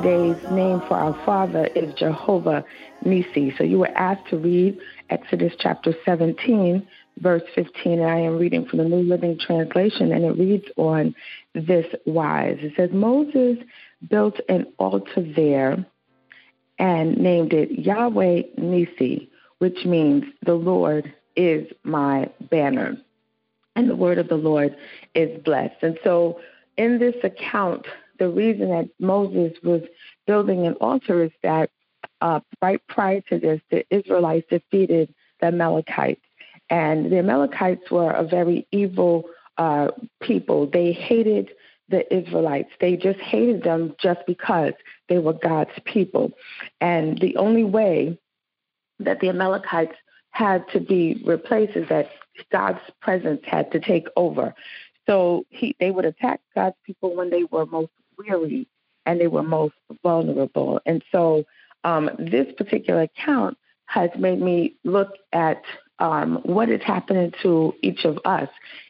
today's name for our Father is Jehovah Nissi. So you were asked to read Exodus chapter 17, verse 15, and I am reading from the New Living Translation, and it reads on this wise. It says, Moses built an altar there and named it Yahweh Nissi, which means the Lord is my banner. And the word of the Lord is blessed. And so in this account, the reason that Moses was building an altar is that uh, right prior to this, the Israelites defeated the Amalekites. And the Amalekites were a very evil uh, people. They hated the Israelites. They just hated them just because they were God's people. And the only way that the Amalekites had to be replaced is that God's presence had to take over. So he, they would attack God's people when they were most weary and they were most vulnerable. And so um, this particular account has made me look at um, what is happening to each of us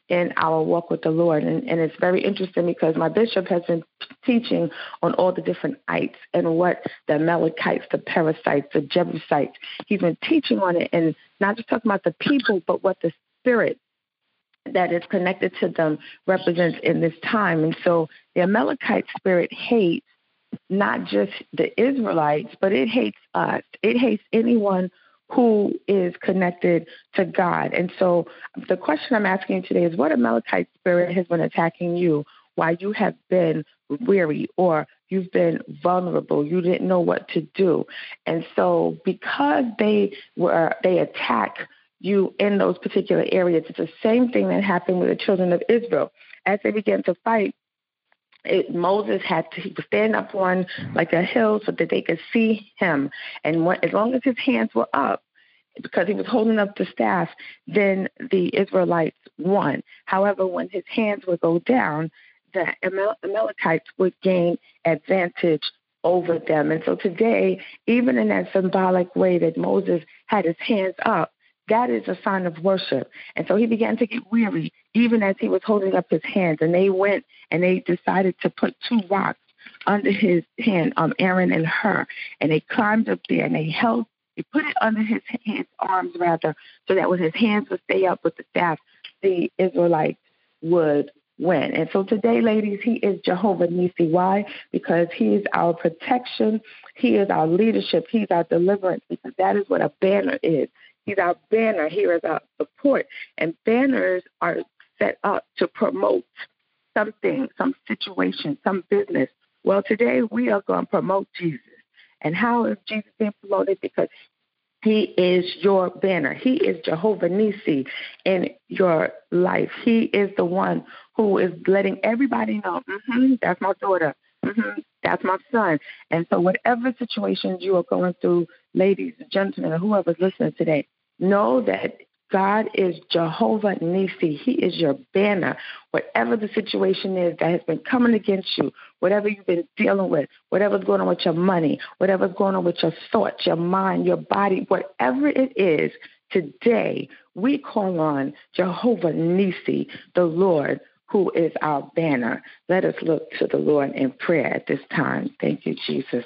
in our walk with the Lord. And, and, it's very interesting because my bishop has been teaching on all the different ites and what the Amalekites, the Perizzites, the Jebusites, he's been teaching on it and not just talking about the people, but what the spirit that is connected to them represents in this time. And so the Amalekite spirit hates not just the Israelites, but it hates us. It hates anyone who is connected to God. And so the question I'm asking today is what Amalekite spirit has been attacking you while you have been weary or you've been vulnerable, you didn't know what to do. And so because they were they attack you in those particular areas. It's the same thing that happened with the children of Israel. As they began to fight, it, Moses had to stand up on like a hill so that they could see him. And when, as long as his hands were up, because he was holding up the staff, then the Israelites won. However, when his hands would go down, the Amalekites would gain advantage over them. And so today, even in that symbolic way that Moses had his hands up, that is a sign of worship. And so he began to get weary, even as he was holding up his hands. And they went and they decided to put two rocks under his hand, um, Aaron and Hur. And they climbed up there and they held, they put it under his hands, arms rather, so that when his hands would stay up with the staff, the Israelites would win. And so today, ladies, he is Jehovah Nissi. Why? Because he is our protection. He is our leadership. He's our deliverance because that is what a banner is. He's our banner. He is our support. And banners are set up to promote something, some situation, some business. Well, today we are going to promote Jesus. And how is Jesus being promoted? Because he is your banner. He is Jehovah Nissi in your life. He is the one who is letting everybody know, mm-hmm, that's my daughter. Mm-hmm, that's my son. And so, whatever situations you are going through, ladies, gentlemen, or whoever's listening today, Know that God is Jehovah Nissi. He is your banner. Whatever the situation is that has been coming against you, whatever you've been dealing with, whatever's going on with your money, whatever's going on with your thoughts, your mind, your body, whatever it is, today we call on Jehovah Nissi, the Lord who is our banner. Let us look to the Lord in prayer at this time. Thank you, Jesus.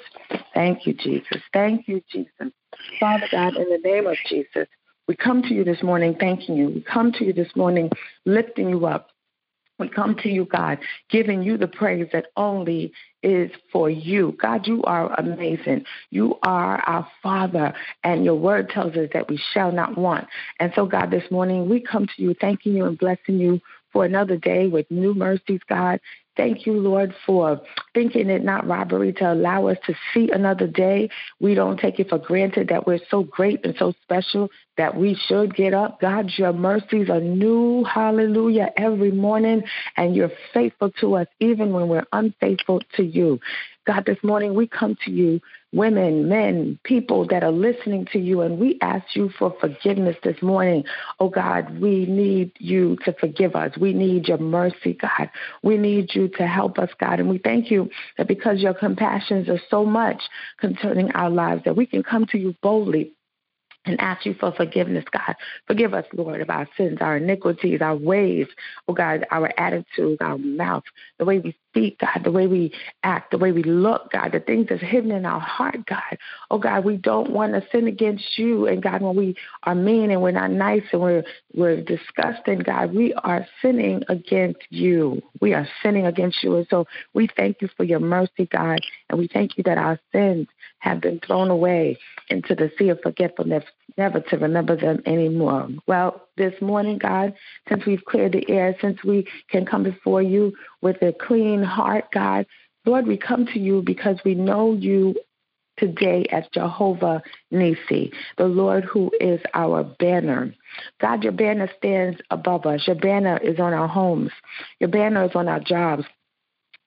Thank you, Jesus. Thank you, Jesus. Father God, in the name of Jesus, we come to you this morning thanking you. We come to you this morning lifting you up. We come to you, God, giving you the praise that only is for you. God, you are amazing. You are our Father, and your word tells us that we shall not want. And so, God, this morning we come to you thanking you and blessing you for another day with new mercies, God. Thank you, Lord, for thinking it not robbery to allow us to see another day. We don't take it for granted that we're so great and so special that we should get up. God, your mercies are new, hallelujah, every morning, and you're faithful to us even when we're unfaithful to you. God, this morning we come to you, women, men, people that are listening to you, and we ask you for forgiveness this morning. Oh God, we need you to forgive us. We need your mercy, God. We need you to help us, God. And we thank you that because your compassions are so much concerning our lives, that we can come to you boldly and ask you for forgiveness, God. Forgive us, Lord, of our sins, our iniquities, our ways, oh God, our attitudes, our mouth, the way we speak, God, the way we act, the way we look, God, the things that's hidden in our heart, God. Oh God, we don't want to sin against you. And God, when we are mean and we're not nice and we're we're disgusting, God, we are sinning against you. We are sinning against you. And so we thank you for your mercy, God, and we thank you that our sins have been thrown away into the sea of forgetfulness, never to remember them anymore. Well, this morning, God, since we've cleared the air, since we can come before you with a clean heart, God, Lord, we come to you because we know you today as Jehovah Nissi, the Lord who is our banner. God, your banner stands above us. Your banner is on our homes. Your banner is on our jobs.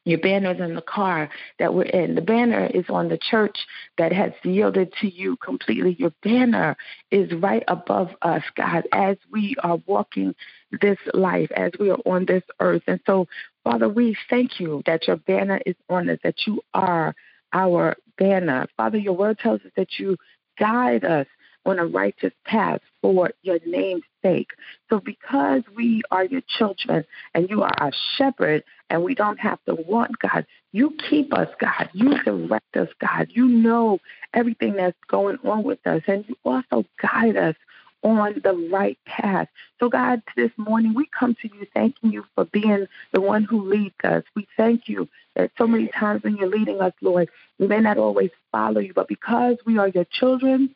Your banner is in the car that we're in. The banner is on the church that has yielded to you completely. Your banner is right above us, God, as we are walking this life, as we are on this earth. And so, Father, we thank you that your banner is on us, that you are our banner. Father, your word tells us that you guide us on a righteous path for your name's sake. So, because we are your children and you are our shepherd, and we don't have to want God, you keep us, God. You direct us, God. You know everything that's going on with us, and you also guide us on the right path. So, God, this morning we come to you thanking you for being the one who leads us. We thank you that so many times when you're leading us, Lord, we may not always follow you, but because we are your children,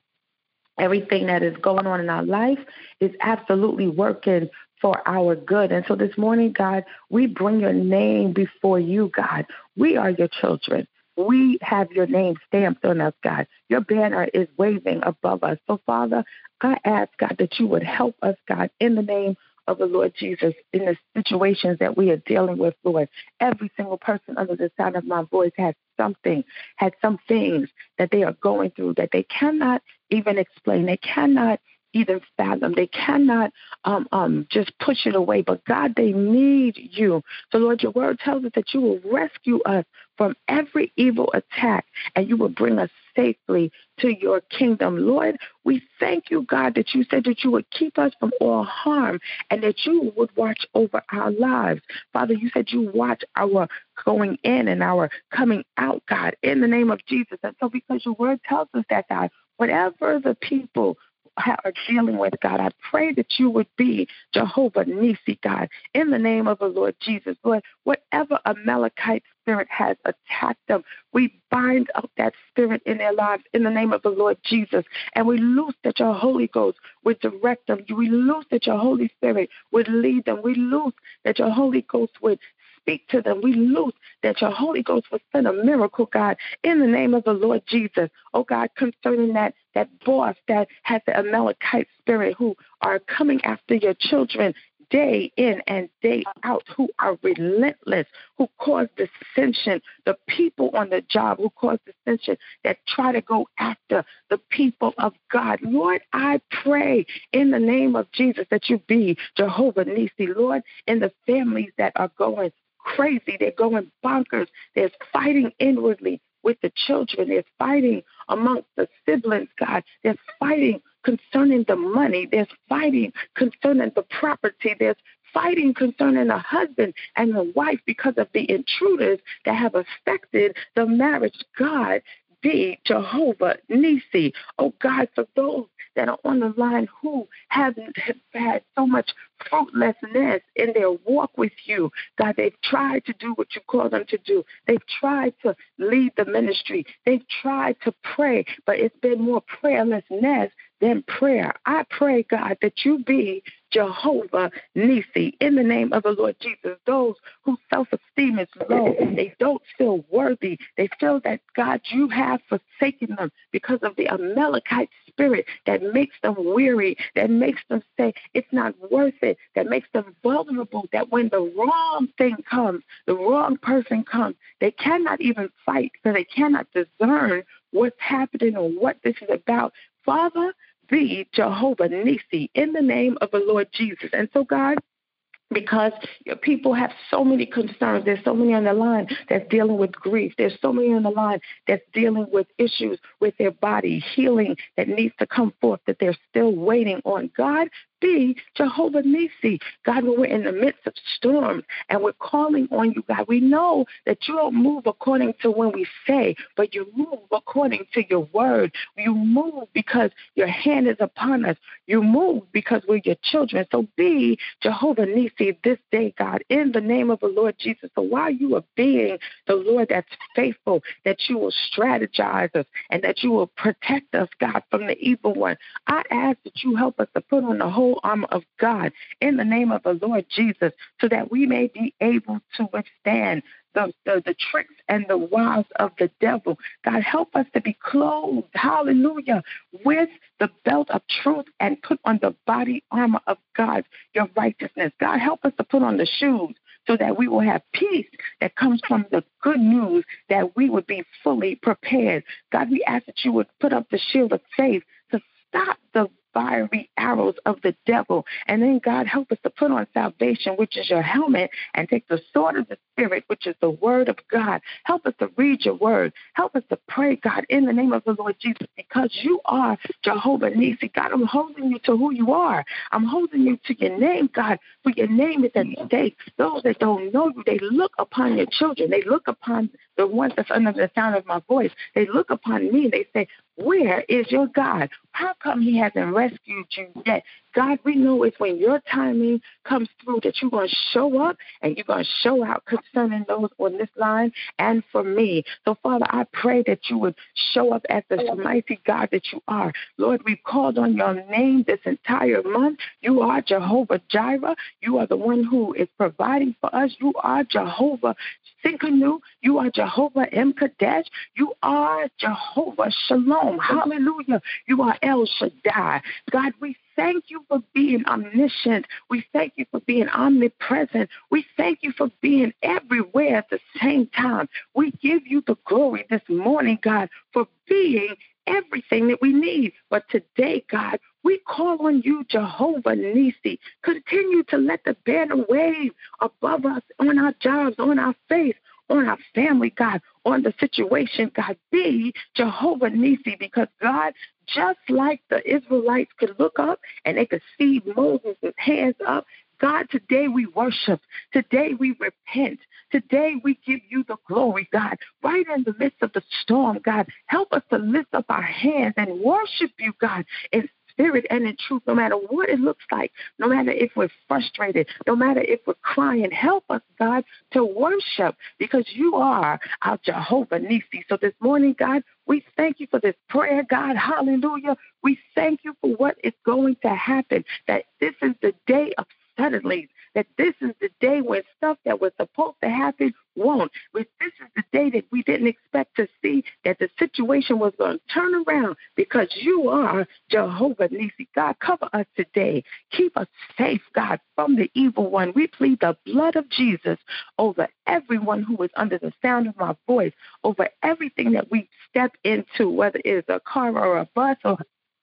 everything that is going on in our life is absolutely working for our good. And so this morning, God, we bring your name before you, God. We are your children. We have your name stamped on us, God. Your banner is waving above us. So, Father, I ask, God, that you would help us, God, in the name of the Lord Jesus in the situations that we are dealing with, Lord. Every single person under the sound of my voice has something, has some things that they are going through that they cannot even explain. They cannot even fathom. They cannot um, um, just push it away. But God, they need you. So, Lord, your word tells us that you will rescue us from every evil attack and you will bring us safely to your kingdom. Lord, we thank you, God, that you said that you would keep us from all harm and that you would watch over our lives. Father, you said you watch our going in and our coming out, God, in the name of Jesus. And so, because your word tells us that, God, whatever the people are dealing with, God. I pray that you would be Jehovah Nissi, God, in the name of the Lord Jesus. Lord, whatever Amalekite spirit has attacked them, we bind up that spirit in their lives in the name of the Lord Jesus. And we loose that your Holy Ghost would direct them. We loose that your Holy Spirit would lead them. We loose that your Holy Ghost would speak to them. We loose that your Holy Ghost will send a miracle, God, in the name of the Lord Jesus. Oh God, concerning that that boss that has the Amalekite spirit who are coming after your children day in and day out, who are relentless, who cause dissension, the people on the job who cause dissension that try to go after the people of God. Lord, I pray in the name of Jesus that you be Jehovah Nissi, Lord, in the families that are going crazy. They're going bonkers. They're fighting inwardly with the children. They're fighting amongst the siblings, God. They're fighting concerning the money. There's fighting concerning the property. There's fighting concerning the husband and the wife because of the intruders that have affected the marriage. God, be Jehovah Nissi. Oh God, for those that are on the line who haven't had so much fruitlessness in their walk with you. God, they've tried to do what you call them to do. They've tried to lead the ministry. They've tried to pray, but it's been more prayerlessness than prayer. I pray, God, that you be Jehovah Nissi in the name of the Lord Jesus. Those whose self esteem is low, they don't feel worthy. They feel that, God, you have forsaken them because of the Amalekite spirit that makes them weary, that makes them say it's not worth it, that makes them vulnerable, that when the wrong thing comes, the wrong person comes, they cannot even fight because they cannot discern what's happening or what this is about. Father, be Jehovah Nissi in the name of the Lord Jesus. And so, God, because your people have so many concerns. There's so many on the line that's dealing with grief. There's so many on the line that's dealing with issues with their body, healing that needs to come forth that they're still waiting on. God, be Jehovah Nissi. God, when we're in the midst of storms and we're calling on you, God, we know that you don't move according to when we say, but you move according to your word. You move because your hand is upon us. You move because we're your children. So be Jehovah Nissi this day, God, in the name of the Lord Jesus. So while you are being the Lord that's faithful, that you will strategize us and that you will protect us, God, from the evil one, I ask that you help us to put on the whole armor of God in the name of the Lord Jesus so that we may be able to withstand the, the, the tricks and the wiles of the devil. God, help us to be clothed, hallelujah, with the belt of truth and put on the body armor of God, your righteousness. God, help us to put on the shoes so that we will have peace that comes from the good news that we would be fully prepared. God, we ask that you would put up the shield of faith to stop the fiery arrows of the devil. And then, God, help us to put on salvation, which is your helmet, and take the sword of the Spirit, which is the word of God. Help us to read your word. Help us to pray, God, in the name of the Lord Jesus, because you are Jehovah Nissi. God, I'm holding you to who you are. I'm holding you to your name, God, for your name is at stake. Those that don't know you, they look upon your children. They look upon the ones that's under the sound of my voice. They look upon me and they say, where is your God? How come he hasn't rescued you yet? God, we know it's when your timing comes through that you're going to show up and you're going to show out concerning those on this line and for me. So, Father, I pray that you would show up as the mighty God that you are. Lord, we've called on your name this entire month. You are Jehovah Jireh. You are the one who is providing for us. You are Jehovah Tsidkenu. You are Jehovah M'Kaddesh. You are Jehovah Shalom. Hallelujah. You are El Shaddai. God, we thank you for being omniscient. We thank you for being omnipresent. We thank you for being everywhere at the same time. We give you the glory this morning, God, for being everything that we need. But today, God, we call on you, Jehovah Nissi. Continue to let the banner wave above us on our jobs, on our face, on our family, God, on the situation, God. Be Jehovah Nissi because, God, just like the Israelites could look up and they could see Moses' with hands up, God, today we worship. Today we repent. Today we give you the glory, God. Right in the midst of the storm, God, help us to lift up our hands and worship you, God, in spirit and in truth, no matter what it looks like, no matter if we're frustrated, no matter if we're crying. Help us, God, to worship because you are our Jehovah Nissi. So this morning, God, we thank you for this prayer, God. Hallelujah. We thank you for what is going to happen, that this is the day of suddenly that this is the day when stuff that was supposed to happen won't. This is the day that we didn't expect to see that the situation was going to turn around because you are Jehovah Nissi. God, cover us today. Keep us safe, God, from the evil one. We plead the blood of Jesus over everyone who is under the sound of my voice, over everything that we step into, whether it's a car or a bus or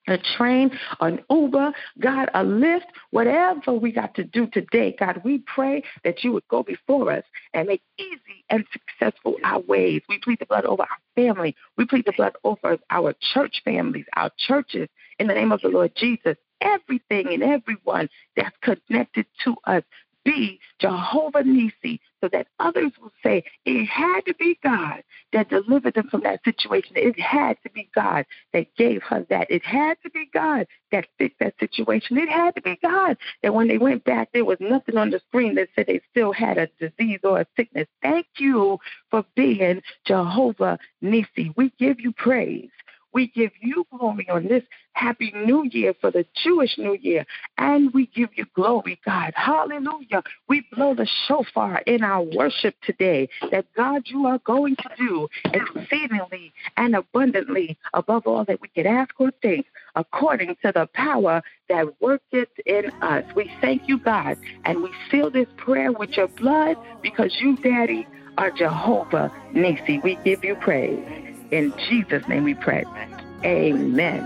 a train, an Uber, God, a Lyft, whatever we got to do today, God, we pray that you would go before us and make easy and successful our ways. We plead the blood over our family. We plead the blood over our church families, our churches, in the name of the Lord Jesus. Everything and everyone that's connected to us be Jehovah Nissi so that others will say it had to be God that delivered them from that situation. It had to be God that gave her that. It had to be God that fixed that situation. It had to be God that when they went back, there was nothing on the screen that said they still had a disease or a sickness. Thank you for being Jehovah Nissi. We give you praise. We give you glory on this happy new year for the Jewish new year. And we give you glory, God. Hallelujah. We blow the shofar in our worship today that God, you are going to do exceedingly and abundantly above all that we could ask or think according to the power that worketh in us. We thank you, God, and we seal this prayer with your blood because you, Daddy, are Jehovah Nissi. We give you praise. In Jesus' name we pray. Amen.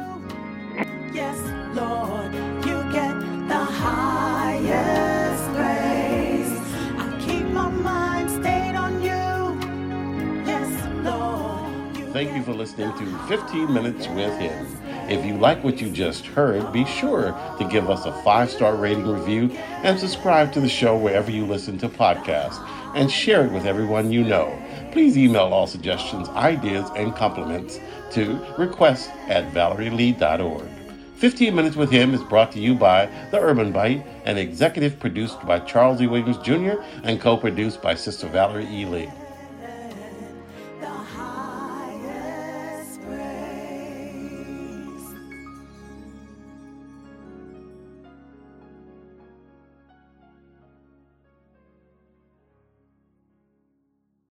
Yes, Lord, you get the highest praise. I keep my mind stayed on you. Yes, Lord. You Thank you for listening to 15 Minutes with Him. If you like what you just heard, be sure to give us a five star rating review and subscribe to the show wherever you listen to podcasts and share it with everyone you know. Please email all suggestions, ideas, and compliments to request at valerielee.org. 15 Minutes with Him is brought to you by The Urban Bite and executive produced by Charles E. Williams Jr. and co produced by Sister Valerie E. Lee.